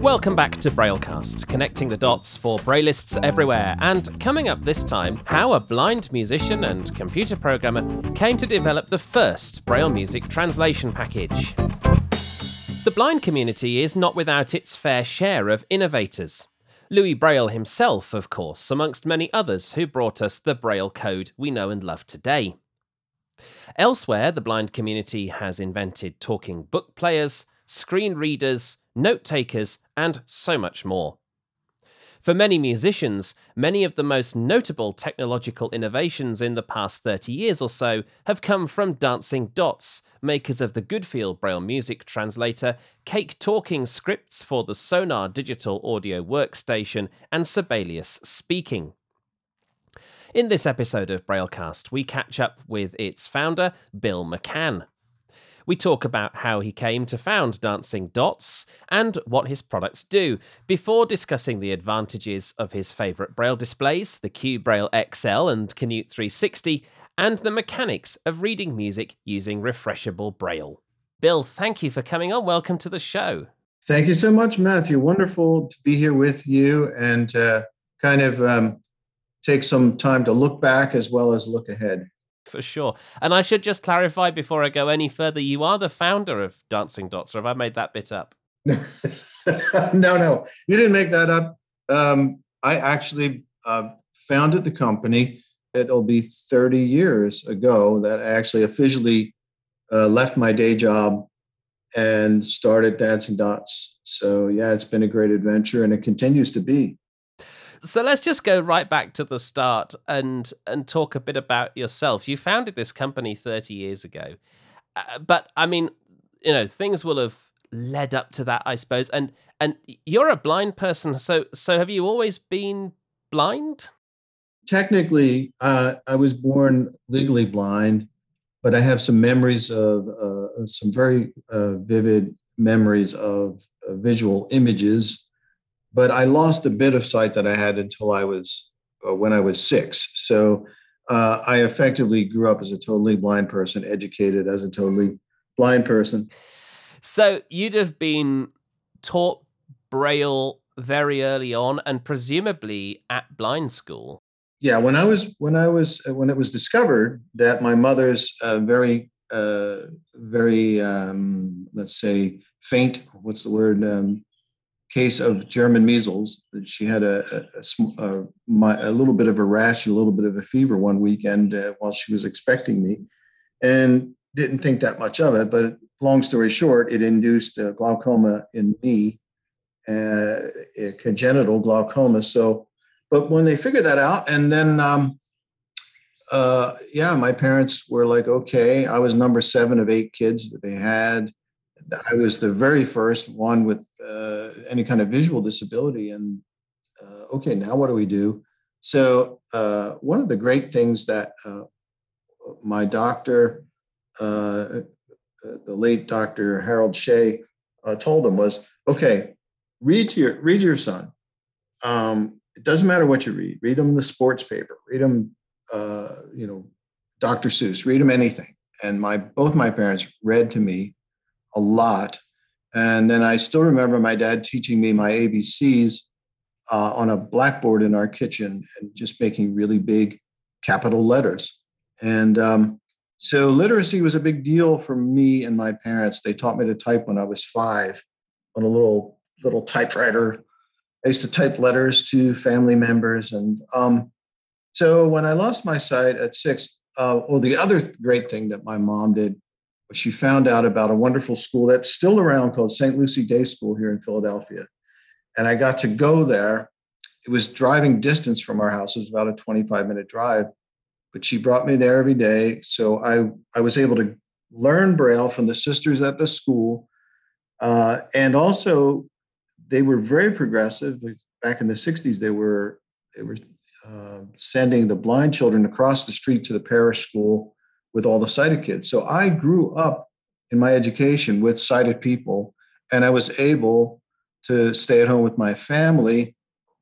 Welcome back to Braillecast, connecting the dots for Braillists everywhere. And coming up this time, how a blind musician and computer programmer came to develop the first Braille music translation package. The blind community is not without its fair share of innovators. Louis Braille himself, of course, amongst many others who brought us the Braille code we know and love today. Elsewhere, the blind community has invented talking book players, screen readers, note takers, and so much more. For many musicians, many of the most notable technological innovations in the past 30 years or so have come from Dancing Dots, makers of the Goodfeel Braille Music Translator, Cake Talking scripts for the Sonar digital audio workstation, and Sibelius Speaking. In this episode of Braillecast, we catch up with its founder, Bill McCann. We talk about how he came to found Dancing Dots and what his products do, before discussing the advantages of his favourite Braille displays, the QBraille XL and Canute 360, and the mechanics of reading music using refreshable Braille. Bill, thank you for coming on. Welcome to the show. Thank you so much, Matthew. Wonderful to be here with you and uh, kind of um, take some time to look back as well as look ahead for sure. And I should just clarify before I go any further you are the founder of Dancing Dots, or have I made that bit up? no, no, you didn't make that up. Um, I actually uh, founded the company. It'll be 30 years ago that I actually officially uh, left my day job and started Dancing Dots. So, yeah, it's been a great adventure and it continues to be. So let's just go right back to the start and and talk a bit about yourself. You founded this company 30 years ago. Uh, but I mean, you know, things will have led up to that, I suppose. And and you're a blind person, so so have you always been blind? Technically, uh, I was born legally blind, but I have some memories of uh, some very uh, vivid memories of uh, visual images but I lost a bit of sight that I had until I was uh, when I was six. So uh, I effectively grew up as a totally blind person, educated as a totally blind person. So you'd have been taught Braille very early on, and presumably at blind school. Yeah, when I was when I was uh, when it was discovered that my mother's uh, very uh, very um, let's say faint. What's the word? Um, case of German measles. She had a, a, a, a, little bit of a rash, a little bit of a fever one weekend uh, while she was expecting me, and didn't think that much of it. But long story short, it induced glaucoma in me, uh, congenital glaucoma. So, but when they figured that out, and then. Um, uh, yeah, my parents were like, okay. I was number seven of eight kids that they had. I was the very first one with uh, any kind of visual disability. And uh, okay, now what do we do? So uh, one of the great things that uh, my doctor, uh, the late Dr. Harold Shea, uh, told him was, okay, read to your read your son. Um, it doesn't matter what you read. Read him the sports paper. Read them, you know, Dr. Seuss. Read him anything. And my both my parents read to me a lot and then I still remember my dad teaching me my ABCs uh, on a blackboard in our kitchen and just making really big capital letters. And um, so literacy was a big deal for me and my parents. They taught me to type when I was five on a little little typewriter. I used to type letters to family members. And um, so when I lost my sight at six, uh, well, the other great thing that my mom did she found out about a wonderful school that's still around called St. Lucy Day School here in Philadelphia. And I got to go there. It was driving distance from our house. It was about a 25 minute drive, but she brought me there every day. So I, I was able to learn Braille from the sisters at the school. Uh, and also, they were very progressive. Back in the 60s, they were, they were uh, sending the blind children across the street to the parish school with all the sighted kids. So I grew up in my education with sighted people, and I was able to stay at home with my family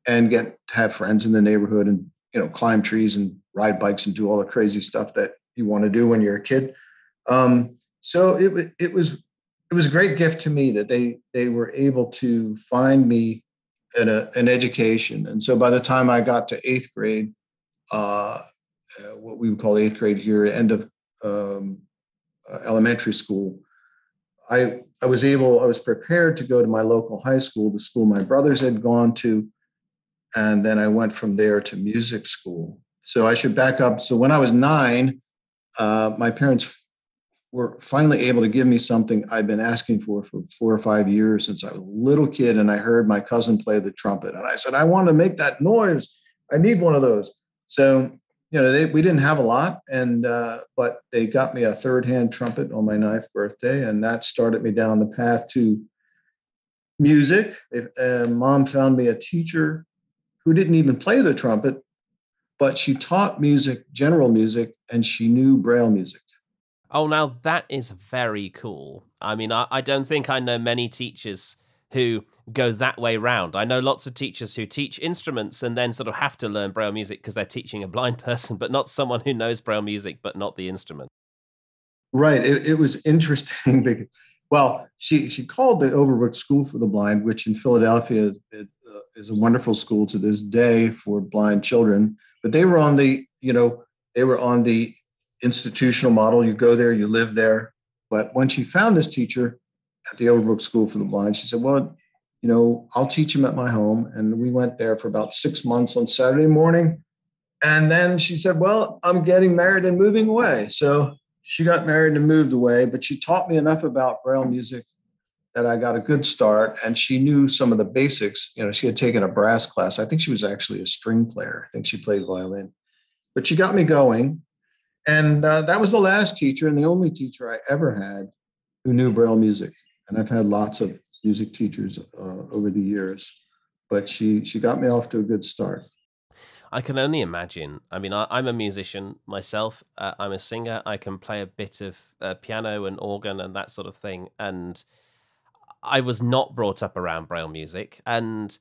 and get to have friends in the neighborhood and you know climb trees and ride bikes and do all the crazy stuff that you want to do when you're a kid. Um, so it it was it was a great gift to me that they they were able to find me an, an education. And so by the time I got to eighth grade, uh, uh, what we would call eighth grade here, end of um, uh, elementary school, I I was able, I was prepared to go to my local high school, the school my brothers had gone to, and then I went from there to music school. So I should back up. So when I was nine, uh, my parents were finally able to give me something I've been asking for for four or five years since I was a little kid. And I heard my cousin play the trumpet, and I said, I want to make that noise. I need one of those. So you know, they, we didn't have a lot, and uh, but they got me a third-hand trumpet on my ninth birthday, and that started me down the path to music. If, uh, Mom found me a teacher who didn't even play the trumpet, but she taught music, general music, and she knew Braille music. Oh, now that is very cool. I mean, I, I don't think I know many teachers who go that way round. I know lots of teachers who teach instruments and then sort of have to learn Braille music because they're teaching a blind person, but not someone who knows Braille music but not the instrument. Right. It, it was interesting because, well, she she called the Overbrook School for the Blind, which in Philadelphia it, uh, is a wonderful school to this day for blind children. But they were on the, you know, they were on the institutional model. You go there, you live there. But when she found this teacher, at the Overbrook School for the Blind. She said, Well, you know, I'll teach him at my home. And we went there for about six months on Saturday morning. And then she said, Well, I'm getting married and moving away. So she got married and moved away, but she taught me enough about Braille music that I got a good start. And she knew some of the basics. You know, she had taken a brass class. I think she was actually a string player. I think she played violin, but she got me going. And uh, that was the last teacher and the only teacher I ever had who knew Braille music and I've had lots of music teachers uh, over the years, but she she got me off to a good start. I can only imagine. I mean, I, am a musician myself. Uh, I'm a singer. I can play a bit of uh, piano and organ and that sort of thing. And I was not brought up around Braille music, and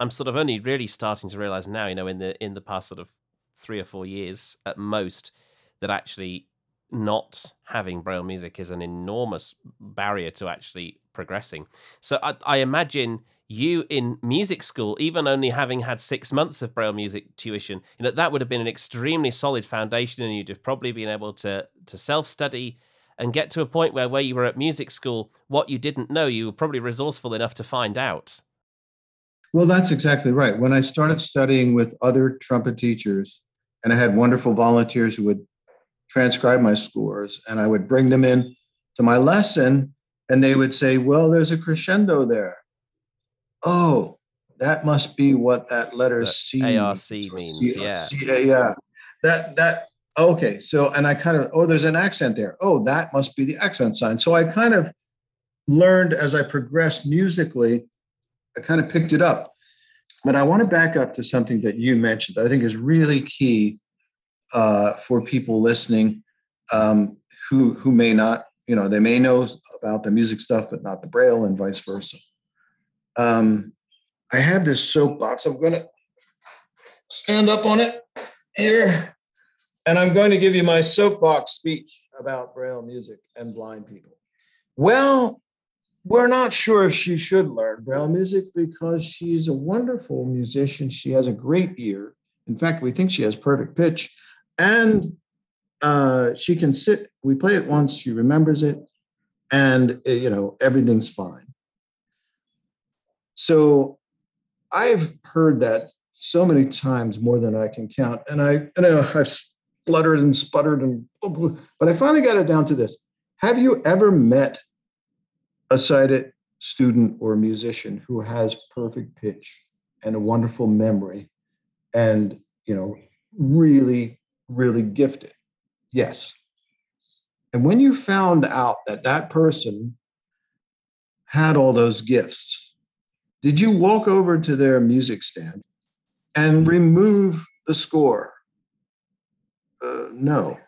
I'm sort of only really starting to realize now, you know, in the in the past sort of three or four years at most, that actually not having braille music is an enormous barrier to actually progressing. So I, I, imagine you in music school, even only having had six months of braille music tuition, you know that would have been an extremely solid foundation, and you'd have probably been able to to self study and get to a point where where you were at music school, what you didn't know, you were probably resourceful enough to find out. Well, that's exactly right. When I started studying with other trumpet teachers, and I had wonderful volunteers who would transcribe my scores and I would bring them in to my lesson and they would say, Well, there's a crescendo there. Oh, that must be what that letter the C ARC means. yeah. yeah. That that okay. So and I kind of, oh, there's an accent there. Oh, that must be the accent sign. So I kind of learned as I progressed musically, I kind of picked it up. But I want to back up to something that you mentioned that I think is really key uh, for people listening um, who who may not, you know, they may know about the music stuff, but not the braille, and vice versa. Um, I have this soapbox. I'm going to stand up on it here, and I'm going to give you my soapbox speech about braille music and blind people. Well, we're not sure if she should learn braille music because she's a wonderful musician. She has a great ear. In fact, we think she has perfect pitch and uh, she can sit. We play it once, she remembers it, and uh, you know everything's fine. So I've heard that so many times, more than I can count, and I, you know, I've spluttered and sputtered, and but I finally got it down to this: Have you ever met a sighted student or musician who has perfect pitch and a wonderful memory, and you know, really really gifted. Yes. And when you found out that that person had all those gifts, did you walk over to their music stand and remove the score? Uh, no.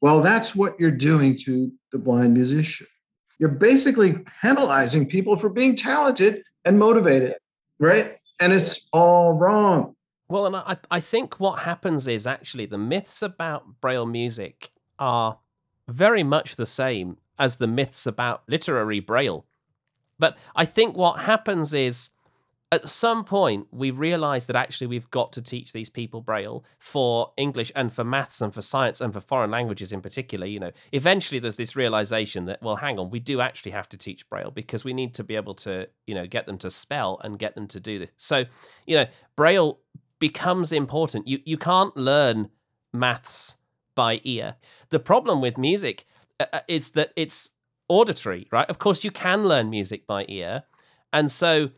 Well, that's what you're doing to the blind musician. You're basically penalizing people for being talented and motivated, right? And it's all wrong. Well, and I, I think what happens is actually the myths about Braille music are very much the same as the myths about literary braille. But I think what happens is at some point we realize that actually we've got to teach these people braille for english and for maths and for science and for foreign languages in particular you know eventually there's this realization that well hang on we do actually have to teach braille because we need to be able to you know get them to spell and get them to do this so you know braille becomes important you you can't learn maths by ear the problem with music uh, uh, is that it's auditory right of course you can learn music by ear and so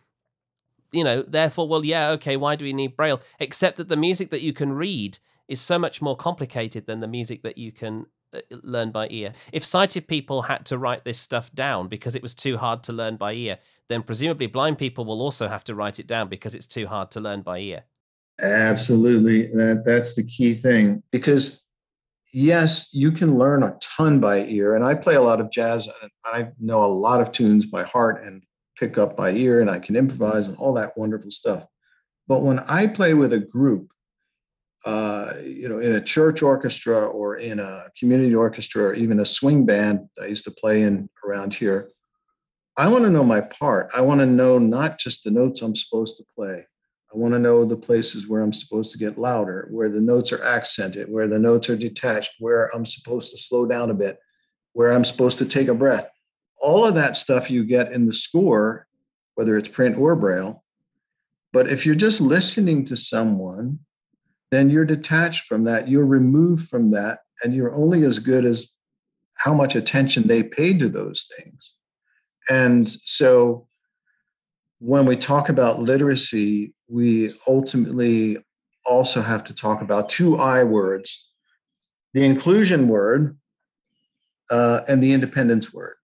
you know, therefore, well, yeah, okay, why do we need Braille? Except that the music that you can read is so much more complicated than the music that you can uh, learn by ear. If sighted people had to write this stuff down because it was too hard to learn by ear, then presumably blind people will also have to write it down because it's too hard to learn by ear. Absolutely. That, that's the key thing. Because, yes, you can learn a ton by ear. And I play a lot of jazz. And I know a lot of tunes by heart. And pick up by ear and I can improvise and all that wonderful stuff. But when I play with a group, uh, you know, in a church orchestra or in a community orchestra or even a swing band I used to play in around here, I want to know my part. I want to know not just the notes I'm supposed to play. I want to know the places where I'm supposed to get louder, where the notes are accented, where the notes are detached, where I'm supposed to slow down a bit, where I'm supposed to take a breath all of that stuff you get in the score, whether it's print or braille. But if you're just listening to someone, then you're detached from that, you're removed from that, and you're only as good as how much attention they paid to those things. And so when we talk about literacy, we ultimately also have to talk about two I words the inclusion word uh, and the independence word.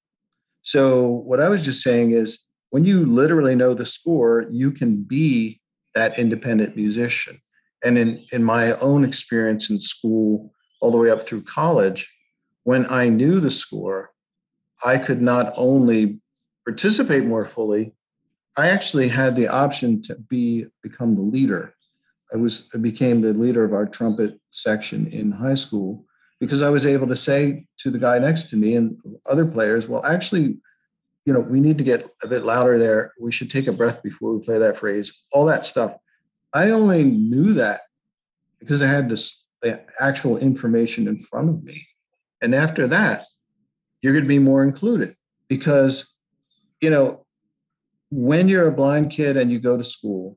So, what I was just saying is when you literally know the score, you can be that independent musician. And in, in my own experience in school, all the way up through college, when I knew the score, I could not only participate more fully, I actually had the option to be become the leader. I was I became the leader of our trumpet section in high school because I was able to say to the guy next to me and other players, well, actually, you know, we need to get a bit louder there. We should take a breath before we play that phrase, all that stuff. I only knew that because I had this actual information in front of me. And after that, you're going to be more included because, you know, when you're a blind kid and you go to school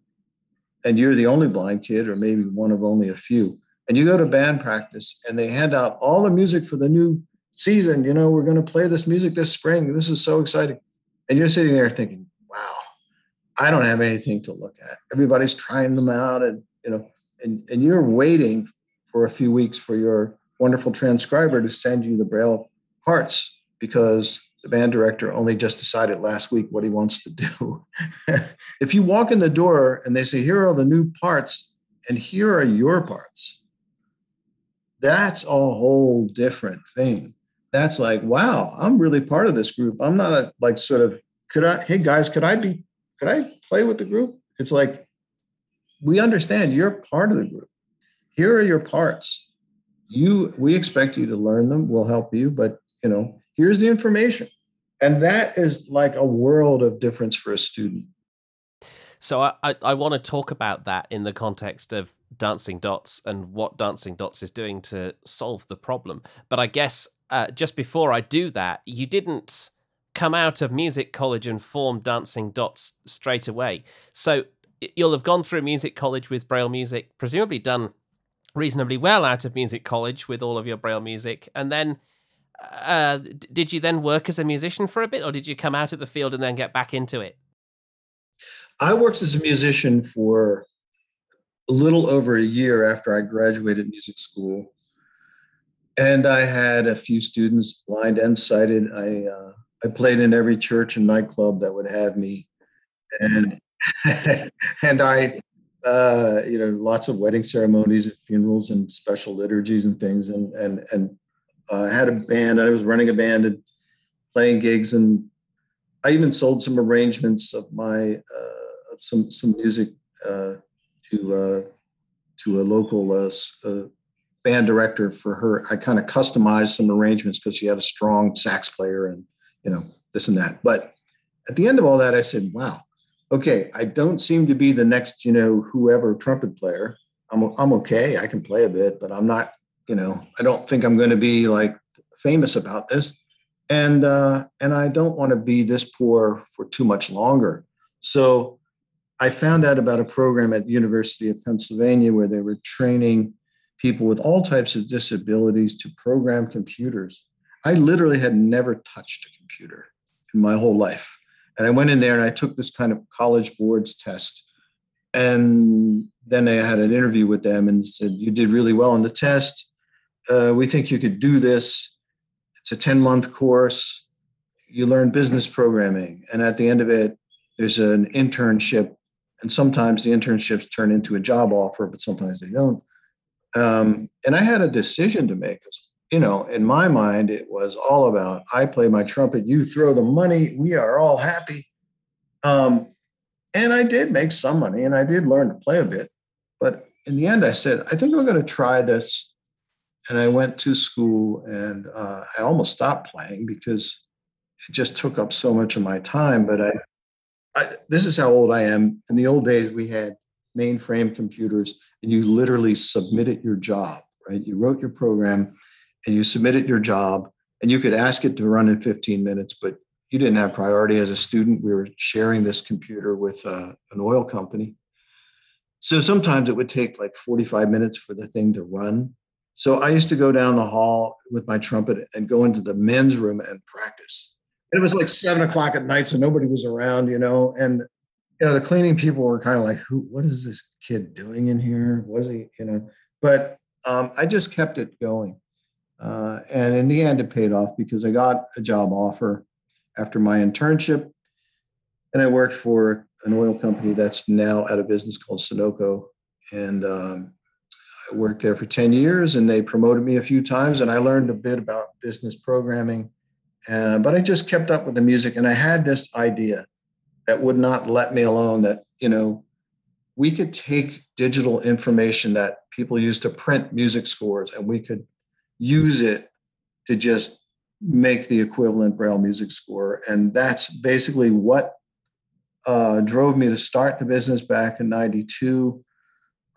and you're the only blind kid or maybe one of only a few, and you go to band practice and they hand out all the music for the new season. You know, we're going to play this music this spring. This is so exciting. And you're sitting there thinking, wow, I don't have anything to look at. Everybody's trying them out and, you know, and, and you're waiting for a few weeks for your wonderful transcriber to send you the braille parts because the band director only just decided last week what he wants to do. if you walk in the door and they say, here are the new parts and here are your parts, that's a whole different thing. That's like, wow, I'm really part of this group. I'm not a, like sort of, could I, hey guys, could I be, could I play with the group? It's like, we understand you're part of the group. Here are your parts. You, we expect you to learn them. We'll help you, but you know, here's the information. And that is like a world of difference for a student. So I, I, I want to talk about that in the context of Dancing Dots and what Dancing Dots is doing to solve the problem. But I guess uh, just before I do that, you didn't come out of music college and form Dancing Dots straight away. So you'll have gone through music college with Braille music, presumably done reasonably well out of music college with all of your Braille music, and then. Uh, did you then work as a musician for a bit, or did you come out of the field and then get back into it? I worked as a musician for a little over a year after I graduated music school. And I had a few students, blind and sighted. I uh, I played in every church and nightclub that would have me, and and I, uh, you know, lots of wedding ceremonies and funerals and special liturgies and things, and and and uh, I had a band. I was running a band and playing gigs, and I even sold some arrangements of my uh, some some music uh, to uh, to a local uh, uh, band director for her. I kind of customized some arrangements because she had a strong sax player and you know this and that. But at the end of all that, I said, "Wow, okay, I don't seem to be the next, you know, whoever trumpet player. I'm I'm okay. I can play a bit, but I'm not, you know, I don't think I'm going to be like famous about this, and uh, and I don't want to be this poor for too much longer. So I found out about a program at University of Pennsylvania where they were training people with all types of disabilities to program computers. I literally had never touched a computer in my whole life. And I went in there and I took this kind of college boards test. And then I had an interview with them and said, You did really well on the test. Uh, we think you could do this. It's a 10 month course. You learn business programming. And at the end of it, there's an internship. And sometimes the internships turn into a job offer, but sometimes they don't. Um, and I had a decision to make you know, in my mind, it was all about I play my trumpet, you throw the money, we are all happy. Um, and I did make some money and I did learn to play a bit. But in the end, I said, I think I'm going to try this. And I went to school and uh, I almost stopped playing because it just took up so much of my time. But I, I, this is how old I am. In the old days, we had mainframe computers and you literally submitted your job, right? You wrote your program and you submitted your job and you could ask it to run in 15 minutes, but you didn't have priority as a student. We were sharing this computer with uh, an oil company. So sometimes it would take like 45 minutes for the thing to run. So I used to go down the hall with my trumpet and go into the men's room and practice. And it was like seven o'clock at night, so nobody was around, you know. And you know, the cleaning people were kind of like, "Who? What is this kid doing in here? What is he?" You know. But um, I just kept it going. Uh, and in the end, it paid off because I got a job offer after my internship. And I worked for an oil company that's now out of business called Sunoco. And um, I worked there for 10 years and they promoted me a few times. And I learned a bit about business programming. Uh, but I just kept up with the music. And I had this idea that would not let me alone that, you know, we could take digital information that people use to print music scores and we could use it to just make the equivalent Braille music score. And that's basically what uh, drove me to start the business back in 92.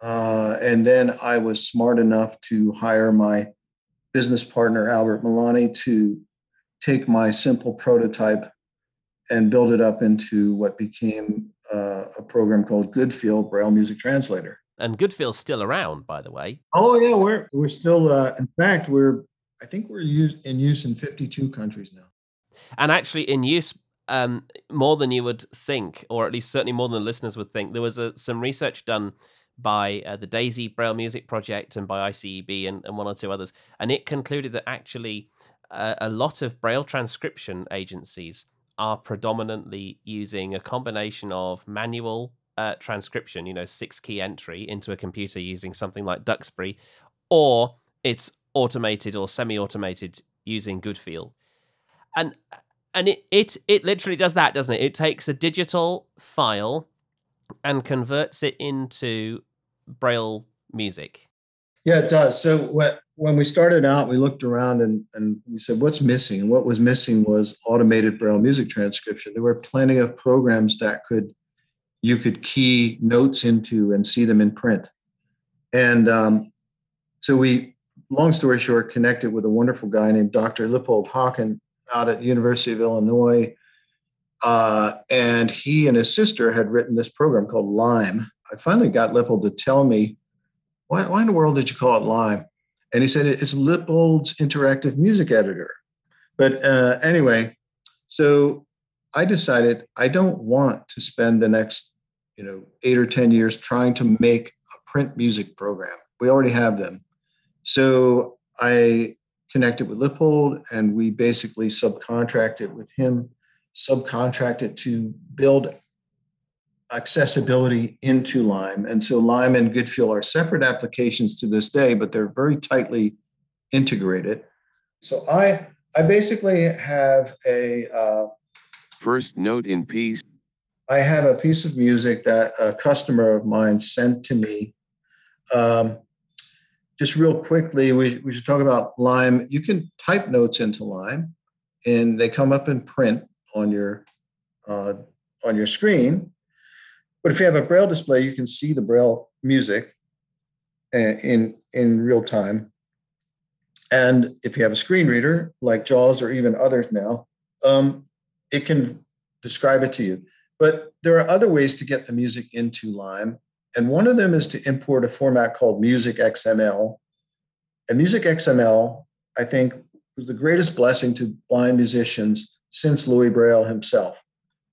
Uh, and then I was smart enough to hire my business partner, Albert Milani, to take my simple prototype and build it up into what became uh, a program called Goodfeel Braille Music Translator. And Goodfeel's still around, by the way. Oh yeah, we're we're still. Uh, in fact, we're I think we're used in use in 52 countries now. And actually, in use um, more than you would think, or at least certainly more than the listeners would think. There was a, some research done by uh, the Daisy Braille Music Project and by ICEB and, and, one or two others, and it concluded that actually uh, a lot of Braille transcription agencies are predominantly using a combination of manual uh, transcription, you know, six key entry into a computer using something like Duxbury, or it's automated or semi-automated using Goodfeel, and and it it it literally does that, doesn't it? It takes a digital file and converts it into Braille music. Yeah, it does. So when we started out, we looked around and, and we said, what's missing? And what was missing was automated Braille music transcription. There were plenty of programs that could you could key notes into and see them in print. And um, so we, long story short, connected with a wonderful guy named Dr. Lippold Haken out at the University of Illinois. Uh, and he and his sister had written this program called Lime. I finally got Lippold to tell me, why, why in the world did you call it Lime? And he said, it's Lippold's interactive music editor. But uh, anyway, so I decided I don't want to spend the next, you know, eight or 10 years trying to make a print music program. We already have them. So I connected with Lippold and we basically subcontracted with him, subcontracted to build accessibility into Lime. And so Lime and Goodfeel are separate applications to this day, but they're very tightly integrated. So I I basically have a uh, First note in piece. I have a piece of music that a customer of mine sent to me. Um, just real quickly, we, we should talk about Lime. You can type notes into Lime, and they come up in print on your uh, on your screen. But if you have a Braille display, you can see the Braille music uh, in in real time. And if you have a screen reader like JAWS or even others now, um, it can describe it to you. But there are other ways to get the music into Lime. And one of them is to import a format called Music XML. And Music XML, I think, was the greatest blessing to blind musicians since Louis Braille himself,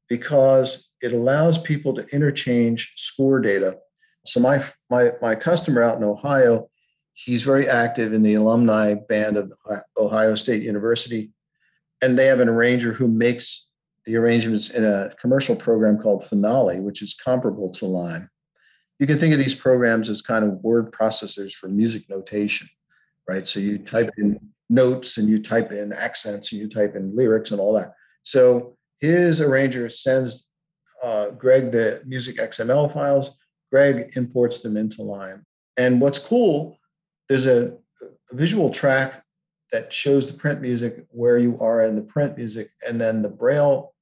because it allows people to interchange score data. So my my my customer out in Ohio, he's very active in the alumni band of Ohio State University, and they have an arranger who makes the arrangements in a commercial program called Finale, which is comparable to Lime. You can think of these programs as kind of word processors for music notation, right? So you type in notes and you type in accents and you type in lyrics and all that. So his arranger sends uh, Greg the music XML files. Greg imports them into Lime. And what's cool, there's a, a visual track that shows the print music where you are in the print music, and then the Braille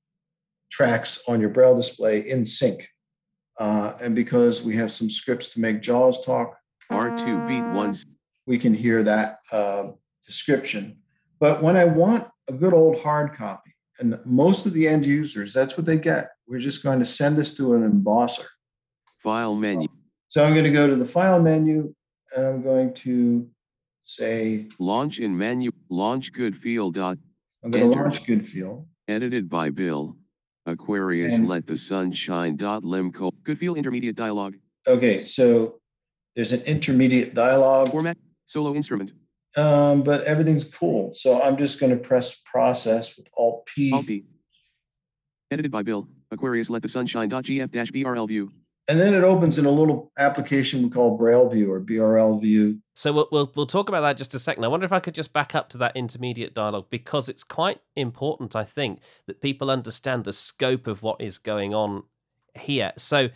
tracks on your Braille display in sync. Uh, and because we have some scripts to make JAWS talk, R2 beat one. we can hear that uh, description. But when I want a good old hard copy, and most of the end users, that's what they get. We're just going to send this to an embosser. File menu. So I'm going to go to the file menu and I'm going to say, Launch in menu. Launch Goodfeel. Dot. I'm going to Enter. launch Goodfeel. Edited by Bill. Aquarius And- let the sun shine. Dot Limco. Goodfeel intermediate dialogue. Okay, so there's an intermediate dialogue, Format. Solo instrument. Um, but everything's cool. So I'm just going to press process with Alt P. Alt P. Edited by Bill. Aquarius let the sun shine. Dot GF dash BRL view. And then it opens in a little application we call Braille View or BRL View. So we'll, we'll we'll talk about that just a second. I wonder if I could just back up to that intermediate dialogue because it's quite important, I think, that people understand the scope of what is going on here. So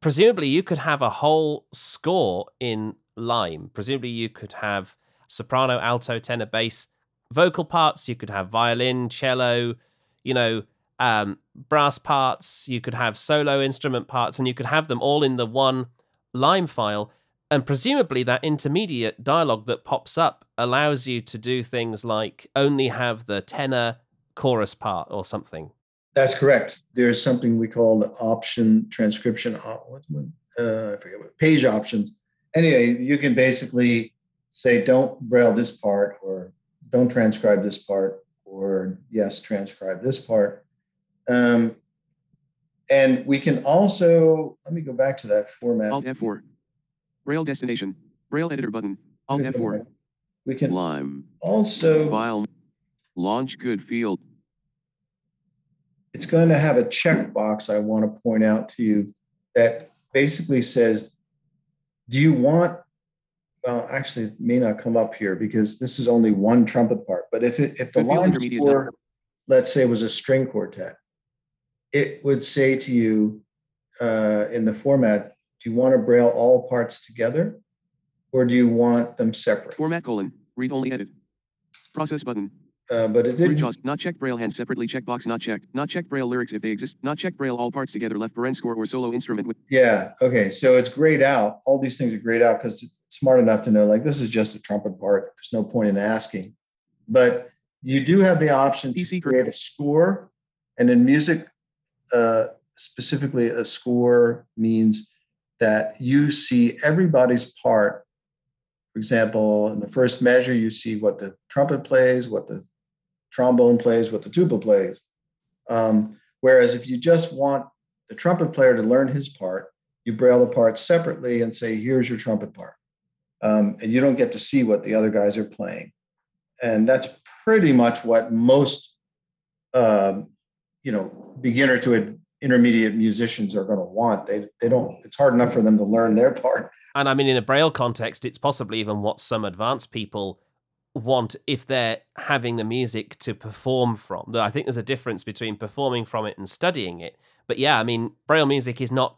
presumably you could have a whole score in Lime. Presumably you could have soprano, alto, tenor, bass, vocal parts. You could have violin, cello, you know, um, brass parts. You could have solo instrument parts, and you could have them all in the one Lime file. And presumably, that intermediate dialogue that pops up allows you to do things like only have the tenor chorus part or something. That's correct. There's something we call option transcription. Uh, I forget what page options. Anyway, you can basically say, "Don't braille this part," or "Don't transcribe this part," or "Yes, transcribe this part." Um, and we can also let me go back to that format. Alt F4. Braille destination. Braille editor button. Alt F4. We can Lime. also File. Launch Goodfeel. it's going to have a checkbox I want to point out to you that basically says, do you want, well, actually, it may not come up here because this is only one trumpet part, but if it, if the Lime score, let's say was a string quartet, it would say to you uh, in the format, do you want to braille all parts together or do you want them separate? Format colon. Read only edit. Process button. Uh, but it didn't, JAWS. Not checked Braille hands separately. Checkbox not checked. Not check Braille lyrics if they exist. Not check Braille all parts together. Left paren score or solo instrument with Yeah. Okay. So it's grayed out. All these things are grayed out because smart enough to know like this is just a trumpet part. There's no point in asking. But you do have the option to create a score. And in music, uh, specifically, a score means that you see everybody's part. For example, in the first measure, you see what the trumpet plays, what the trombone plays, what the tuba plays. Um, whereas if you just want the trumpet player to learn his part, you braille the parts separately and say, here's your trumpet part. Um, and you don't get to see what the other guys are playing. And that's pretty much what most, um, you know, beginner to intermediate musicians are going to want. They, they don't, it's hard enough for them to learn their part. And I mean, in a Braille context, it's possibly even what some advanced people want if they're having the music to perform from. I think there's a difference between performing from it and studying it. But yeah, I mean, Braille music is not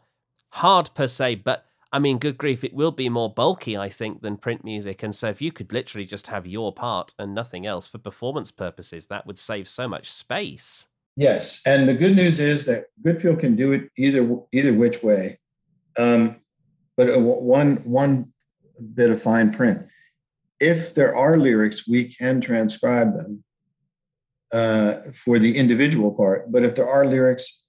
hard per se, but I mean, good grief, it will be more bulky, I think, than print music. And so if you could literally just have your part and nothing else for performance purposes, that would save so much space. Yes, and the good news is that Goodfeel can do it either either which way. Um, but uh, one one bit of fine print: if there are lyrics, we can transcribe them uh, for the individual part. But if there are lyrics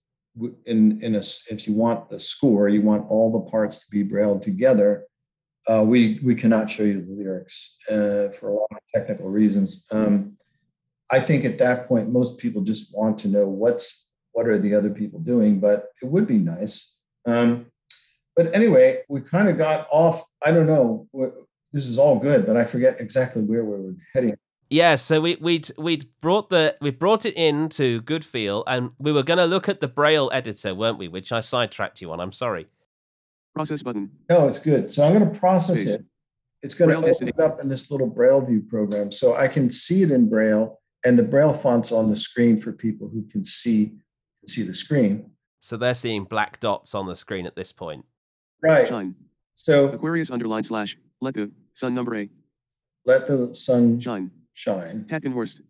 in in a if you want a score, you want all the parts to be brailled together. Uh, we we cannot show you the lyrics uh, for a lot of technical reasons. Um, I think at that point, most people just want to know what's what are the other people doing, but it would be nice. Um, but anyway, we kind of got off. I don't know. This is all good, but I forget exactly where we were heading. Yeah, so we we'd we'd brought the we brought it into Goodfeel, and we were going to look at the Braille editor, weren't we? Which I sidetracked you on. I'm sorry. Process button. No, it's good. So I'm going to process Please. it. It's going to open it up in this little Braille view program, so I can see it in Braille and the braille fonts on the screen for people who can see can see the screen. So they're seeing black dots on the screen at this point. Right. Shine. So Aquarius underline slash let the sun number A. Let the sun shine. Shine. Tatkenhorst.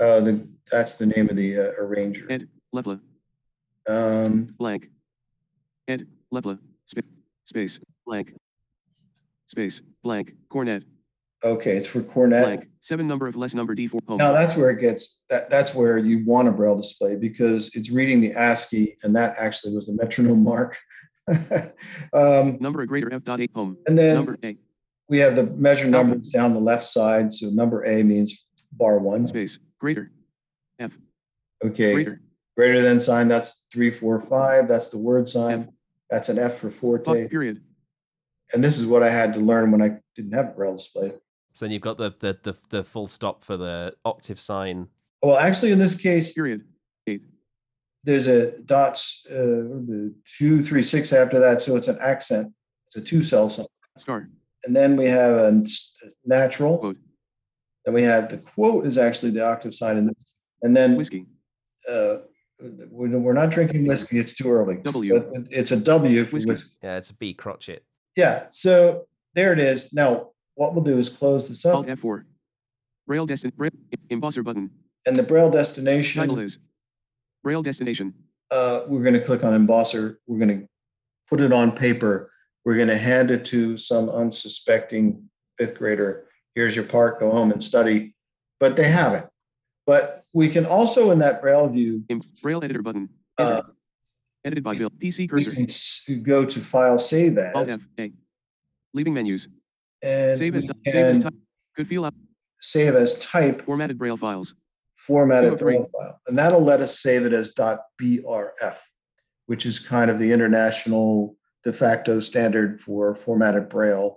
Uh, the that's the name of the uh, arranger. Ed Lepla. Um. Blank. Ed Lepla. Sp- space blank. Space blank. Cornet. Okay, it's for cornet. Blank. Seven number of less number D4 home. Now that's where it gets that that's where you want a braille display because it's reading the ASCII and that actually was the metronome mark. um, number a greater F dot eight home. And then number A. We have the measure numbers down the left side. So number A means bar one. Space greater F. Okay. Greater. Greater than sign. That's three, four, five. That's the word sign. F. That's an F for forte. period. And this is what I had to learn when I didn't have a braille display. So then you've got the, the the the full stop for the octave sign. Well, actually, in this case, period eight. There's a dots uh, two, three, six after that, so it's an accent. It's a two cell sign. Star. And then we have a natural. Quote. Then we have the quote is actually the octave sign, and then whiskey. Uh, we're not drinking whiskey. It's too early. W. But it's a W. whiskey. Yeah, it's a B crotchet. Yeah. So there it is. Now what we'll do is close this up. Alt F4. Braille destin Braille embosser button. And the Braille destination title is Braille destination. Uh, we're going to click on embosser. We're going to put it on paper. We're going to hand it to some unsuspecting fifth grader. Here's your part. Go home and study. But they have it. But we can also in that Braille view. Braille editor button. Uh, Edited by Bill. PC cursor. We can go to File Save As. Alt F A. Leaving menus. And save as, save as type. Good feel up. Save as type. Formatted Braille files. Formatted Braille file. And that'll let us save it as .brf, which is kind of the international de facto standard for formatted Braille.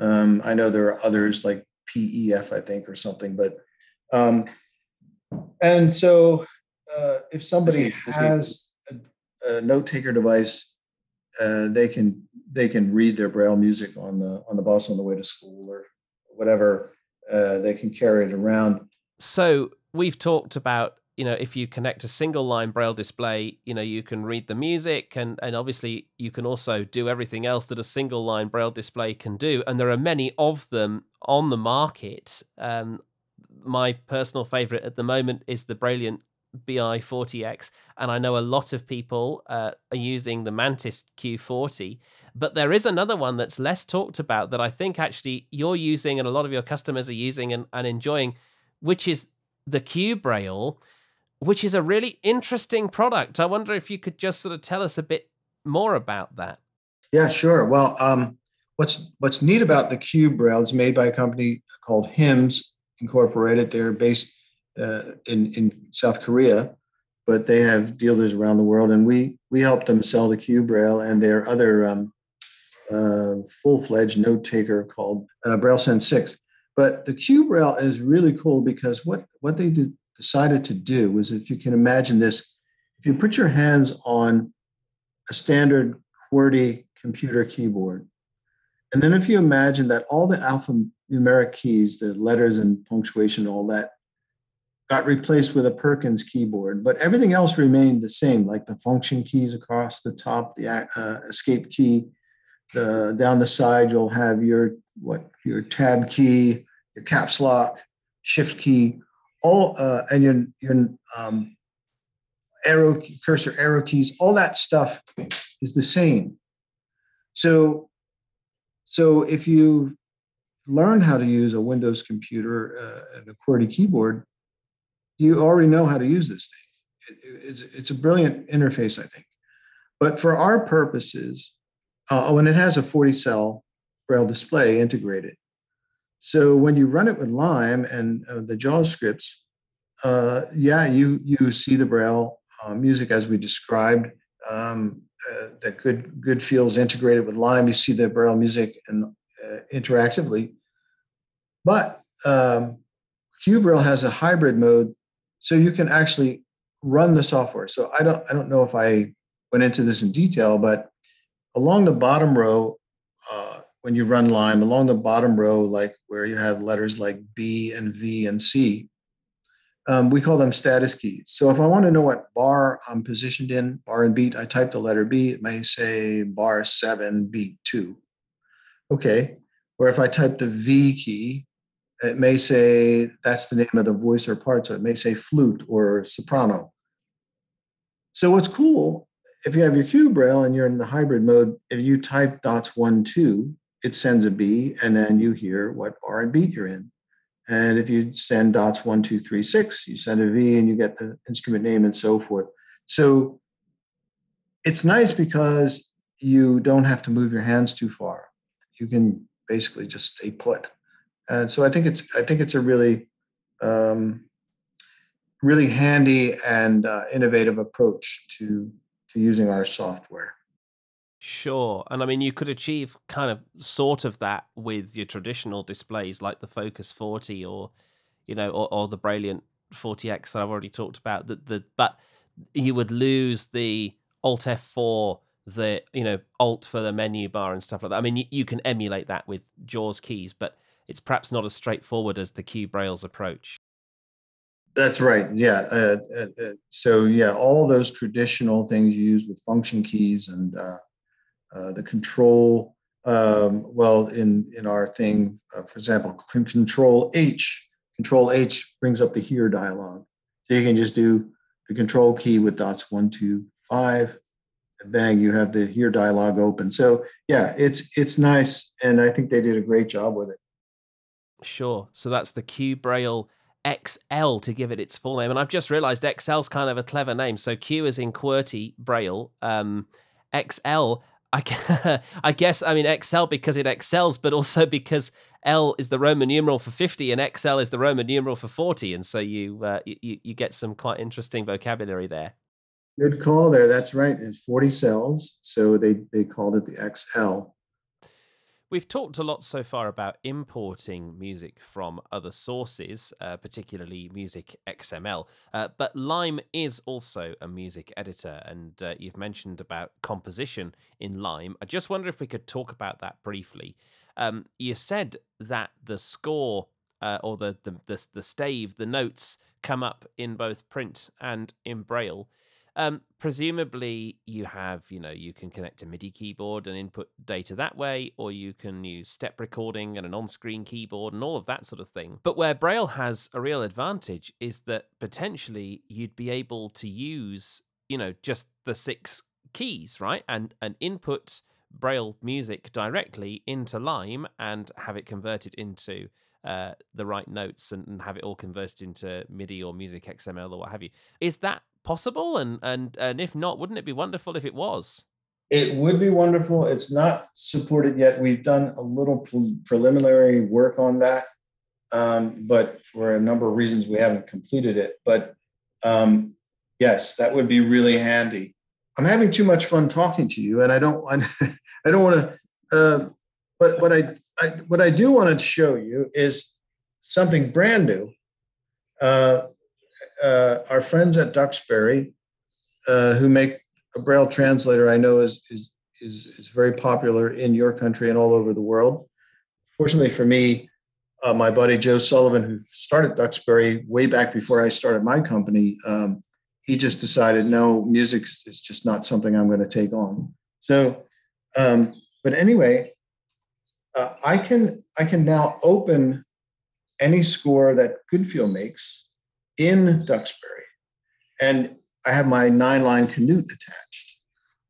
Um, I know there are others like PEF, I think, or something, but um, and so uh, if somebody has a, a note taker device, uh, they can they can read their braille music on the on the bus on the way to school or whatever. Uh, they can carry it around. So we've talked about you know if you connect a single line braille display you know you can read the music and and obviously you can also do everything else that a single line braille display can do. And there are many of them on the market. Um, my personal favorite at the moment is the Brailliant BI40X, and I know a lot of people uh, are using the Mantis Q40. But there is another one that's less talked about that I think actually you're using and a lot of your customers are using and, and enjoying, which is the QBraille, which is a really interesting product. I wonder if you could just sort of tell us a bit more about that. Yeah, sure. Well, um, what's what's neat about the QBraille is made by a company called HIMS Incorporated. They're based uh, in in South Korea, but they have dealers around the world, and we we help them sell the QBraille and their other um, uh, full fledged note taker called uh, Braille Sense Six. But the QBraille is really cool because what what they did, decided to do was, if you can imagine this, if you put your hands on a standard QWERTY computer keyboard, and then if you imagine that all the alphanumeric keys, the letters and punctuation, all that got replaced with a Perkins keyboard, but everything else remained the same, like the function keys across the top, the uh, escape key, the down the side you'll have your what your tab key, your caps lock, shift key, all uh, and your your um, arrow cursor arrow keys, all that stuff is the same. So so if you learn how to use a Windows computer uh, and a QWERTY keyboard, you already know how to use this thing. It, it's, it's a brilliant interface, I think. But for our purposes, uh, oh, and it has a 40 cell Braille display integrated. So when you run it with Lime and uh, the JAWS scripts, uh, yeah, you you see the Braille uh, music as we described. Um, uh, that good Goodfeel's integrated with Lime. You see the Braille music and uh, interactively, but um, QBraille has a hybrid mode, so you can actually run the software. So I don't I don't know if I went into this in detail, but along the bottom row, uh, when you run Lime, along the bottom row, like where you have letters like B and V and C, um, we call them status keys. So if I want to know what bar I'm positioned in, bar and beat, I type the letter B, it may say bar seven, beat two. Okay. Or if I type the V key, it may say that's the name of the voice or part. So it may say flute or soprano. So what's cool, if you have your Q braille and you're in the hybrid mode, if you type dots one, two, it sends a B and then you hear what R and B you're in. And if you send dots one, two, three, six, you send a V and you get the instrument name and so forth. So it's nice because you don't have to move your hands too far. You can basically just stay put. And so I think it's I think it's a really um, really handy and uh, innovative approach to to using our software. Sure. And I mean, you could achieve kind of sort of that with your traditional displays like the Focus 40 or, you know, or, or the Brailliant 40X that I've already talked about. The, the, but you would lose the Alt F4, the, you know, Alt for the menu bar and stuff like that. I mean, you, you can emulate that with JAWS keys, but it's perhaps not as straightforward as the Q Braille's approach. That's right. Yeah. Uh, uh, uh, so yeah, all those traditional things you use with function keys and uh, the control, um, well, in, in our thing, uh, for example, control H, control H brings up the here dialog. So you can just do the control key with dots one, two, five, and bang, you have the here dialog open. So yeah, it's it's nice, and I think they did a great job with it. Sure. So that's the Q Braille XL to give it its full name, and I've just realised XL's kind of a clever name. So Q is in QWERTY Braille. Um, XL I, I guess I mean XL because it excels, but also because L is the Roman numeral for fifty and XL is the Roman numeral for forty, and so you uh, you you get some quite interesting vocabulary there. Good call there. That's right. It's forty cells, so they they called it the XL. We've talked a lot so far about importing music from other sources, uh, particularly music XML. Uh, but Lime is also a music editor, and uh, you've mentioned about composition in Lime. I just wonder if we could talk about that briefly. Um, you said that the score uh, or the, the the the stave, the notes come up in both print and in Braille. Um, presumably, you have, you know, you can connect a MIDI keyboard and input data that way, or you can use step recording and an on screen keyboard and all of that sort of thing. But where Braille has a real advantage is that potentially you'd be able to use, you know, just the six keys, right? And, and input Braille music directly into Lime and have it converted into uh, the right notes and, and, have it all converted into MIDI or Music XML or what have you. Is that possible? And and and if not, wouldn't it be wonderful if it was? It would be wonderful. It's not supported yet. We've done a little pre- preliminary work on that, um, but for a number of reasons, we haven't completed it. But um, yes, that would be really handy. I'm having too much fun talking to you, and I don't want I don't want to. Uh, but what I, I what I do want to show you is something brand new. Uh, uh, our friends at Duxbury, uh, who make a Braille translator, I know is, is is is very popular in your country and all over the world. Fortunately for me, uh, my buddy Joe Sullivan, who started Duxbury way back before I started my company, um, he just decided no, music is just not something I'm going to take on. So, um, But anyway, uh, I can I can now open any score that Goodfeel makes in Duxbury, and I have my nine line Canute attached.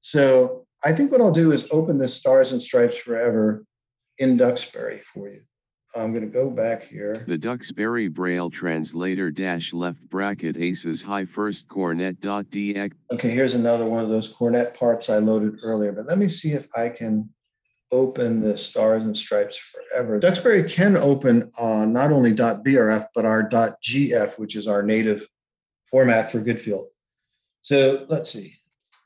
So I think what I'll do is open the Stars and Stripes Forever in Duxbury for you. I'm going to go back here. The Duxbury Braille translator dash left bracket aces high first cornet dot dx. Okay, here's another one of those cornet parts I loaded earlier, but let me see if I can open the Stars and Stripes Forever. Duxbury can open on not only .brf, but our .gf, which is our native format for Goodfeel. So let's see.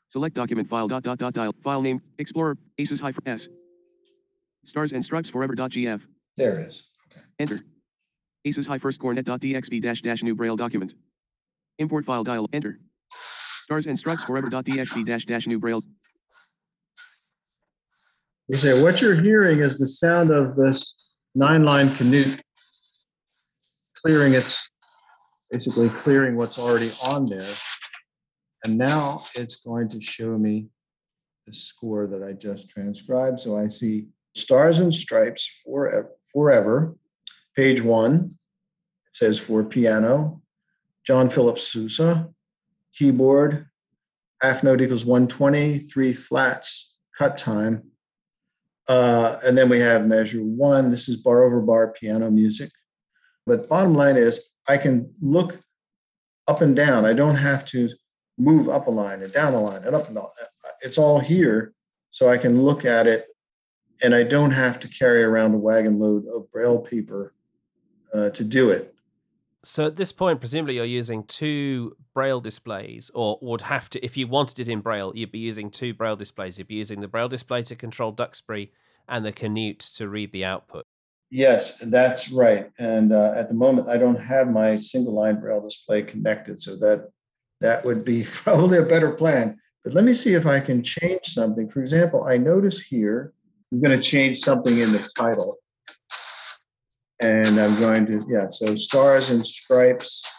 Select document file dot dot dot dial file name Explorer aces high for s stars and stripes forever dot gf. There it is. Okay. Enter. Aces high first cornet dot dxb dash dash new braille document. Import file dial. Enter. Stars and stripes forever dot dxb dash dash new braille. You say what you're hearing is the sound of this nine line Canute clearing its basically clearing what's already on there. And now it's going to show me the score that I just transcribed. So I see Stars and Stripes forever, forever. Page one, it says for piano, John Philip Sousa, keyboard, half note equals 120, three flats, cut time. Uh, and then we have measure one. This is bar over bar piano music. But bottom line is, I can look up and down. I don't have to move up a line and down a line and up and down. It's all here. So I can look at it and I don't have to carry around a wagon load of braille paper uh, to do it. So at this point, presumably you're using two braille displays, or would have to, if you wanted it in braille, you'd be using two braille displays. You'd be using the braille display to control Duxbury and the Canute to read the output. Yes, that's right. And uh, at the moment, I don't have my single line braille display connected, so that that would be probably a better plan. But let me see if I can change something. For example, I notice here I'm going to change something in the title. And I'm going to, yeah, so stars and stripes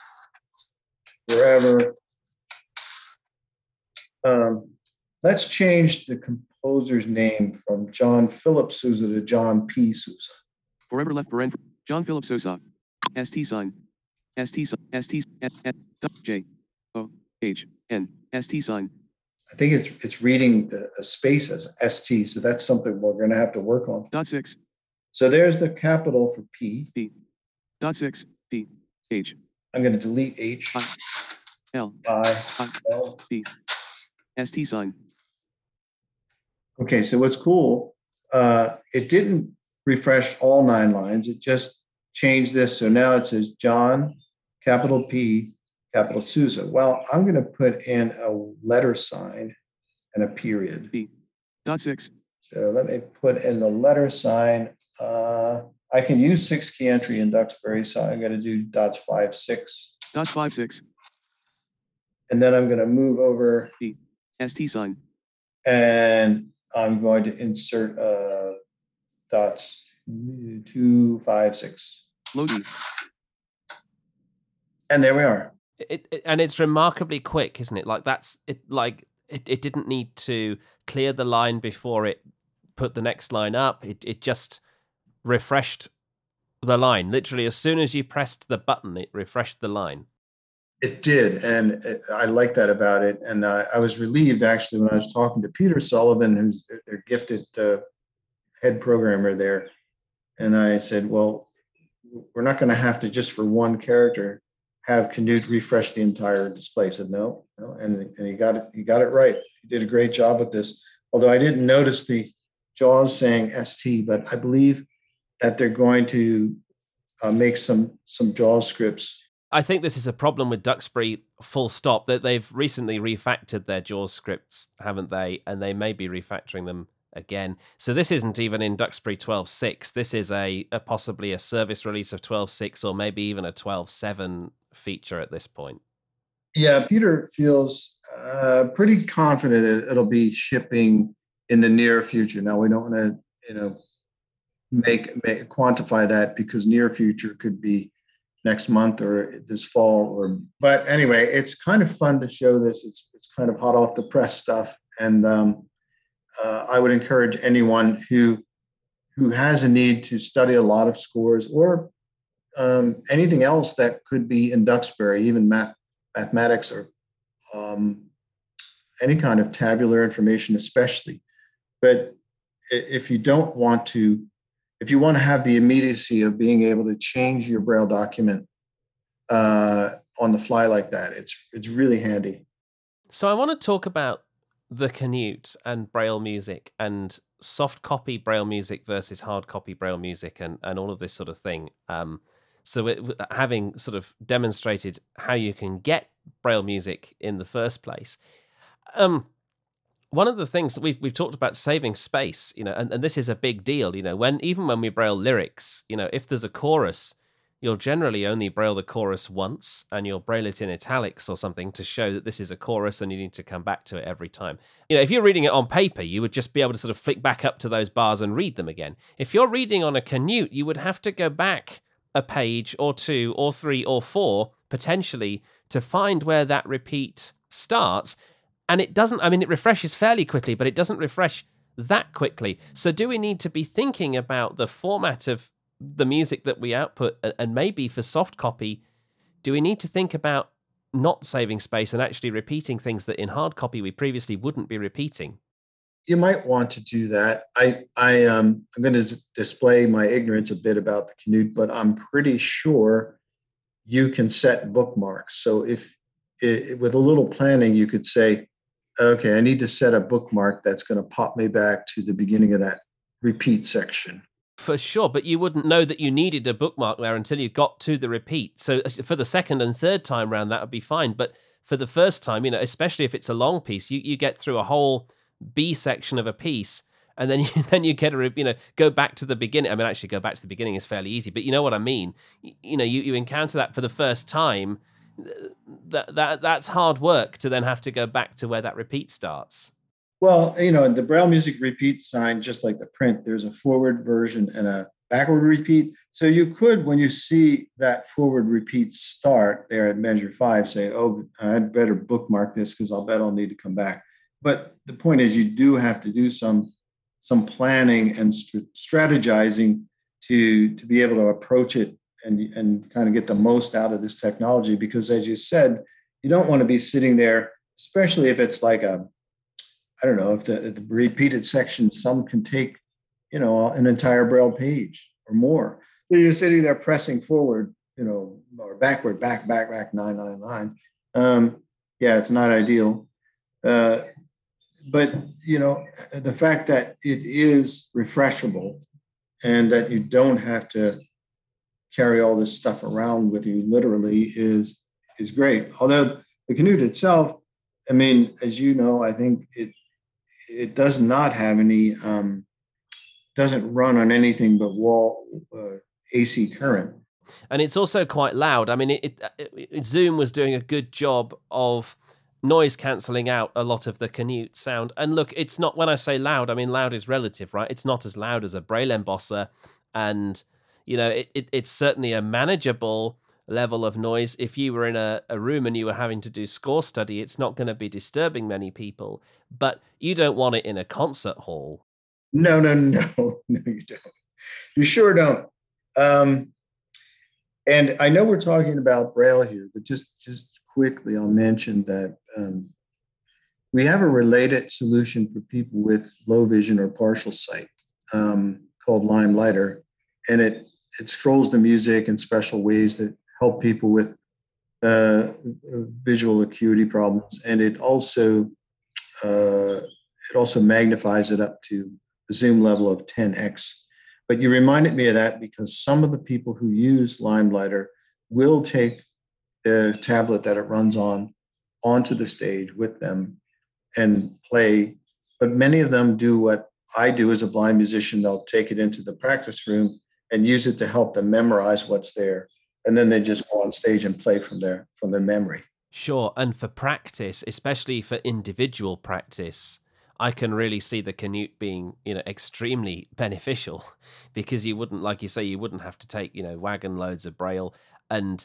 wherever. Um, let's change the composer's name from John Philip Sousa to John P. Sousa. Forever left paren. John Philip Sousa. ST sign. ST sign. ST J O H N ST sign. I think it's it's reading the, a space as ST, so that's something we're going to have to work on. Dot six. So there's the capital for P. P. Dot six. P. H. I'm going to delete H. I. L. I. L. P. ST sign. Okay, so what's cool? Uh, it didn't refresh all nine lines. It just changed this. So now it says John, capital P, capital Sousa. Well, I'm going to put in a letter sign and a period. B. Dot six. So let me put in the letter sign. Uh, I can use six key entry in Duxbury, so I'm going to do dots five, six. Dots five, six. And then I'm going to move over the ST sign. and I'm going to insert uh, dots two, five, six. Loading. And there we are. It, it, and it's remarkably quick, isn't it? Like that's it. Like it, it didn't need to clear the line before it put the next line up. It it just refreshed the line. Literally, as soon as you pressed the button, it refreshed the line. It did, and it, I like that about it. And uh, I was relieved actually when I was talking to Peter Sullivan, who's their gifted uh, head programmer there, and I said, "Well, we're not going to have to just for one character have Canute refresh the entire display." I said, "No, no," and and he got it. He got it right. He did a great job with this. Although I didn't notice the JAWS saying ST, but I believe that they're going to uh, make some some JAWS scripts I think this is a problem with Duxbury, full stop, that they've recently refactored their JAWS scripts, haven't they? And they may be refactoring them again. So this isn't even in Duxbury 12.6. This is a, a possibly a service release of 12.6 or maybe even a 12.7 feature at this point. Yeah, Peter feels uh, pretty confident it'll be shipping in the near future. Now we don't want to, you know, make, make quantify that because near future could be next month or this fall or but anyway it's kind of fun to show this it's it's kind of hot off the press stuff and um, uh, I would encourage anyone who who has a need to study a lot of scores or um, anything else that could be in Duxbury, even math, mathematics or um, any kind of tabular information, especially. But if you don't want to, if you want to have the immediacy of being able to change your Braille document uh, on the fly like that, it's it's really handy. So I want to talk about the Canute and Braille music and soft copy Braille music versus hard copy Braille music and, and all of this sort of thing. Um, so it, having sort of demonstrated how you can get Braille music in the first place, um, one of the things that we've we've talked about saving space, you know, and, and this is a big deal, you know, when even when we Braille lyrics, you know, if there's a chorus you'll generally only braille the chorus once and you'll braille it in italics or something to show that this is a chorus and you need to come back to it every time. You know, if you're reading it on paper, you would just be able to sort of flick back up to those bars and read them again. If you're reading on a canute, you would have to go back a page or two or three or four potentially to find where that repeat starts. And it doesn't, I mean, it refreshes fairly quickly, but it doesn't refresh that quickly. So, do we need to be thinking about the format of the music that we output and maybe for soft copy do we need to think about not saving space and actually repeating things that in hard copy we previously wouldn't be repeating? You might want to do that. I i um i'm going to display my ignorance a bit about the canute but i'm pretty sure you can set bookmarks. So if it, with a little planning you could say okay i need to set a bookmark that's going to pop me back to the beginning of that repeat section for sure, but you wouldn't know that you needed a bookmark there until you got to the repeat. So for the second and third time round, that would be fine. But for the first time, you know, especially if it's a long piece, you, you get through a whole B section of a piece, and then you then you get a you know go back to the beginning. I mean, actually, go back to the beginning is fairly easy, but you know what I mean. You, you know, you, you encounter that for the first time. That that that's hard work to then have to go back to where that repeat starts. Well, you know, the Braille music repeat sign, just like the print, there's a forward version and a backward repeat. So you could, when you see that forward repeat start there at measure five, say, oh, I'd better bookmark this because I'll bet I'll need to come back. But the point is, you do have to do some some planning and st- strategizing to to be able to approach it and and kind of get the most out of this technology. Because as you said, you don't want to be sitting there, especially if it's like a I don't know if the, the repeated section, some can take, you know, an entire braille page or more. So you're sitting there pressing forward, you know, or backward, back, back, back, nine, nine, nine. Um, yeah, it's not ideal. Uh, but you know, the fact that it is refreshable and that you don't have to carry all this stuff around with you literally is is great. Although the Canute itself, I mean, as you know, I think it it does not have any um, doesn't run on anything but wall uh, AC current. And it's also quite loud. I mean, it, it, it, Zoom was doing a good job of noise cancelling out a lot of the Canute sound. And look, it's not when I say loud, I mean loud is relative, right? It's not as loud as a Braille embosser, and you know, it, it it's certainly a manageable level of noise. If you were in a, a room and you were having to do score study, it's not going to be disturbing many people, but you don't want it in a concert hall. No, no, no, no, you don't. You sure don't. Um, and I know we're talking about Braille here, but just just quickly, I'll mention that um, we have a related solution for people with low vision or partial sight um, called Limelighter, and it it scrolls the music in special ways that help people with uh, visual acuity problems, and it also uh, it also magnifies it up to a zoom level of 10x. But you reminded me of that because some of the people who use Limelighter will take the tablet that it runs on onto the stage with them and play. But many of them do what I do as a blind musician. They'll take it into the practice room and use it to help them memorize what's there and then they just go on stage and play from their from their memory. Sure, and for practice, especially for individual practice, I can really see the Canute being, you know, extremely beneficial because you wouldn't, like you say, you wouldn't have to take, you know, wagon loads of braille and,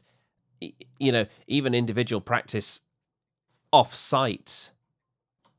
you know, even individual practice off site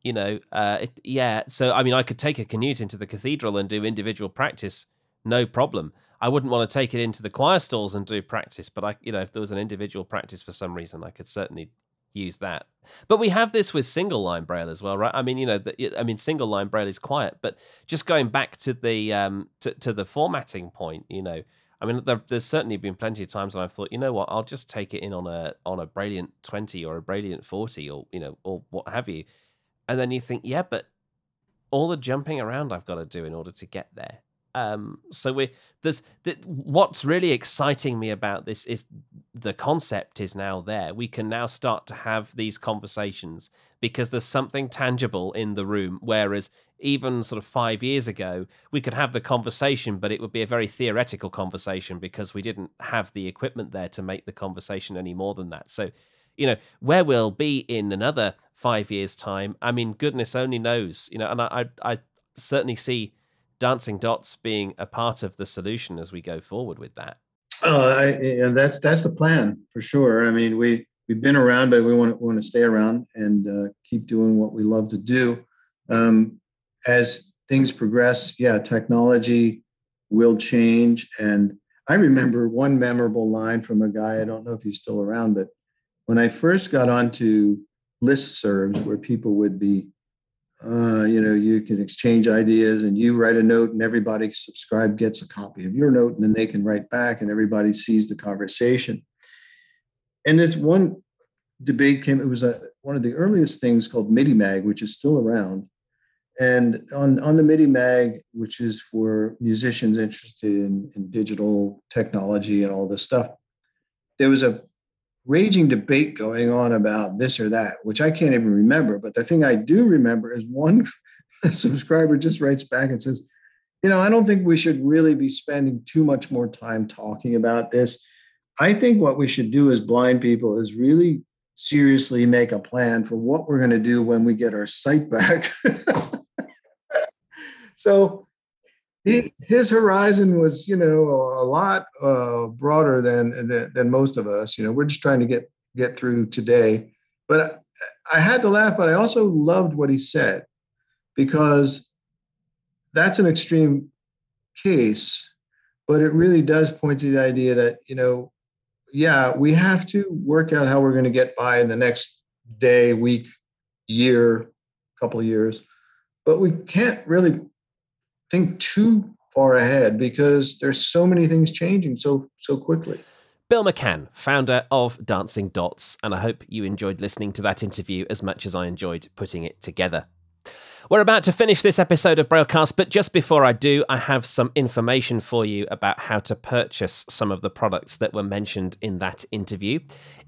You know, uh, it, yeah. So I mean, I could take a Canute into the cathedral and do individual practice, no problem. I wouldn't want to take it into the choir stalls and do practice, but I, you know, if there was an individual practice for some reason, I could certainly use that. But we have this with single line braille as well, right? I mean, you know, the, I mean, single line braille is quiet, but just going back to the um to, to the formatting point, you know, I mean, there, there's certainly been plenty of times when I've thought, you know what, I'll just take it in on a on a Brailliant twenty or a Brailliant forty or you know or what have you, and then you think, yeah, but all the jumping around I've got to do in order to get there. Um, so we there's the, what's really exciting me about this is the concept is now there. We can now start to have these conversations because there's something tangible in the room. Whereas even sort of five years ago, we could have the conversation, but it would be a very theoretical conversation because we didn't have the equipment there to make the conversation any more than that. So, you know, where we'll be in another five years' time, I mean, goodness only knows. You know, and I I, I certainly see dancing dots being a part of the solution as we go forward with that. Uh, I, and that's that's the plan for sure. I mean, we we've been around, but we want to want to stay around and uh, keep doing what we love to do. Um, as things progress, yeah, technology will change. And I remember one memorable line from a guy. I don't know if he's still around, but when I first got onto listservs where people would be uh, you know, you can exchange ideas and you write a note and everybody subscribed gets a copy of your note and then they can write back and everybody sees the conversation. And this one debate came, it was a, one of the earliest things called MIDI Mag, which is still around. And on, on the MIDI Mag, which is for musicians interested in, in digital technology and all this stuff, there was a raging debate going on about this or that, which I can't even remember. But the thing I do remember is one subscriber just writes back and says, you know, I don't think we should really be spending too much more time talking about this. I think what we should do as blind people is really seriously make a plan for what we're going to do when we get our sight back. so his horizon was, you know, a lot uh, broader than, than, than most of us. You know, we're just trying to get get through today. But I, I had to laugh, but I also loved what he said because that's an extreme case, but it really does point to the idea that you know, yeah, we have to work out how we're going to get by in the next day, week, year, couple of years, but we can't really think too far ahead because there's so many things changing so so quickly. Bill McCann, founder of Dancing Dots, and I hope you enjoyed listening to that interview as much as I enjoyed putting it together. We're about to finish this episode of Braillecast, but just before I do, I have some information for you about how to purchase some of the products that were mentioned in that interview.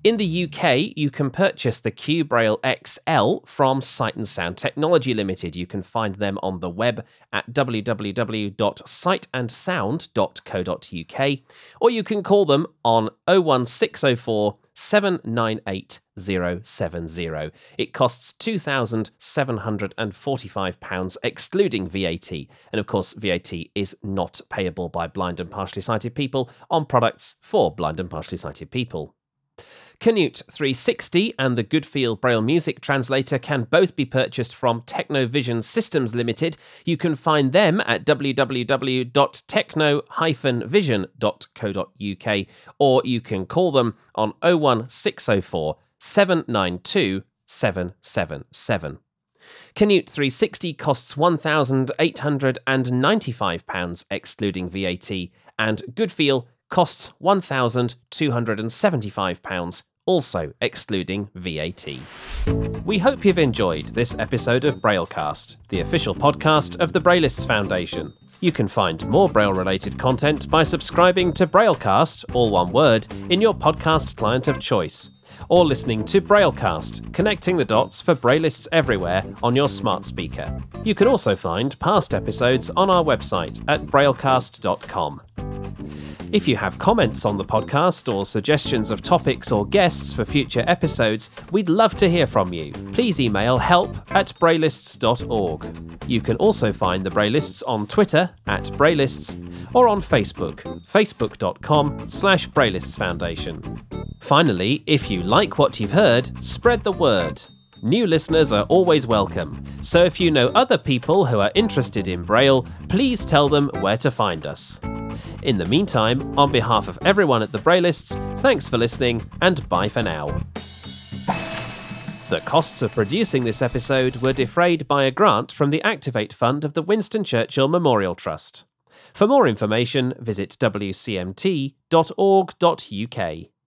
In the UK, you can purchase the Q Braille XL from Sight and Sound Technology Limited. You can find them on the web at www.sightandsound.co.uk, or you can call them on 01604 798070. It costs £2,745, excluding VAT. And of course, VAT is not payable by blind and partially sighted people on products for blind and partially sighted people. Canute 360 and the Goodfeel Braille Music Translator can both be purchased from Technovision Systems Limited. You can find them at www.techno-vision.co.uk or you can call them on 01604 792 777. Canute 360 costs £1,895 excluding VAT, and Goodfeel costs £1,275 also excluding VAT. We hope you've enjoyed this episode of Braillecast, the official podcast of the Braillists Foundation. You can find more Braille related content by subscribing to Braillecast, all one word, in your podcast client of choice, or listening to Braillecast, connecting the dots for Braillists everywhere on your smart speaker. You can also find past episodes on our website at braillecast.com. If you have comments on the podcast or suggestions of topics or guests for future episodes, we'd love to hear from you. Please email help at braillists.org. You can also find the Braillists on Twitter at Braillists or on Facebook, facebook.com slash Braillists Foundation. Finally, if you like what you've heard, spread the word. New listeners are always welcome, so if you know other people who are interested in Braille, please tell them where to find us. In the meantime, on behalf of everyone at the Braillists, thanks for listening and bye for now. The costs of producing this episode were defrayed by a grant from the Activate Fund of the Winston Churchill Memorial Trust. For more information, visit wcmt.org.uk.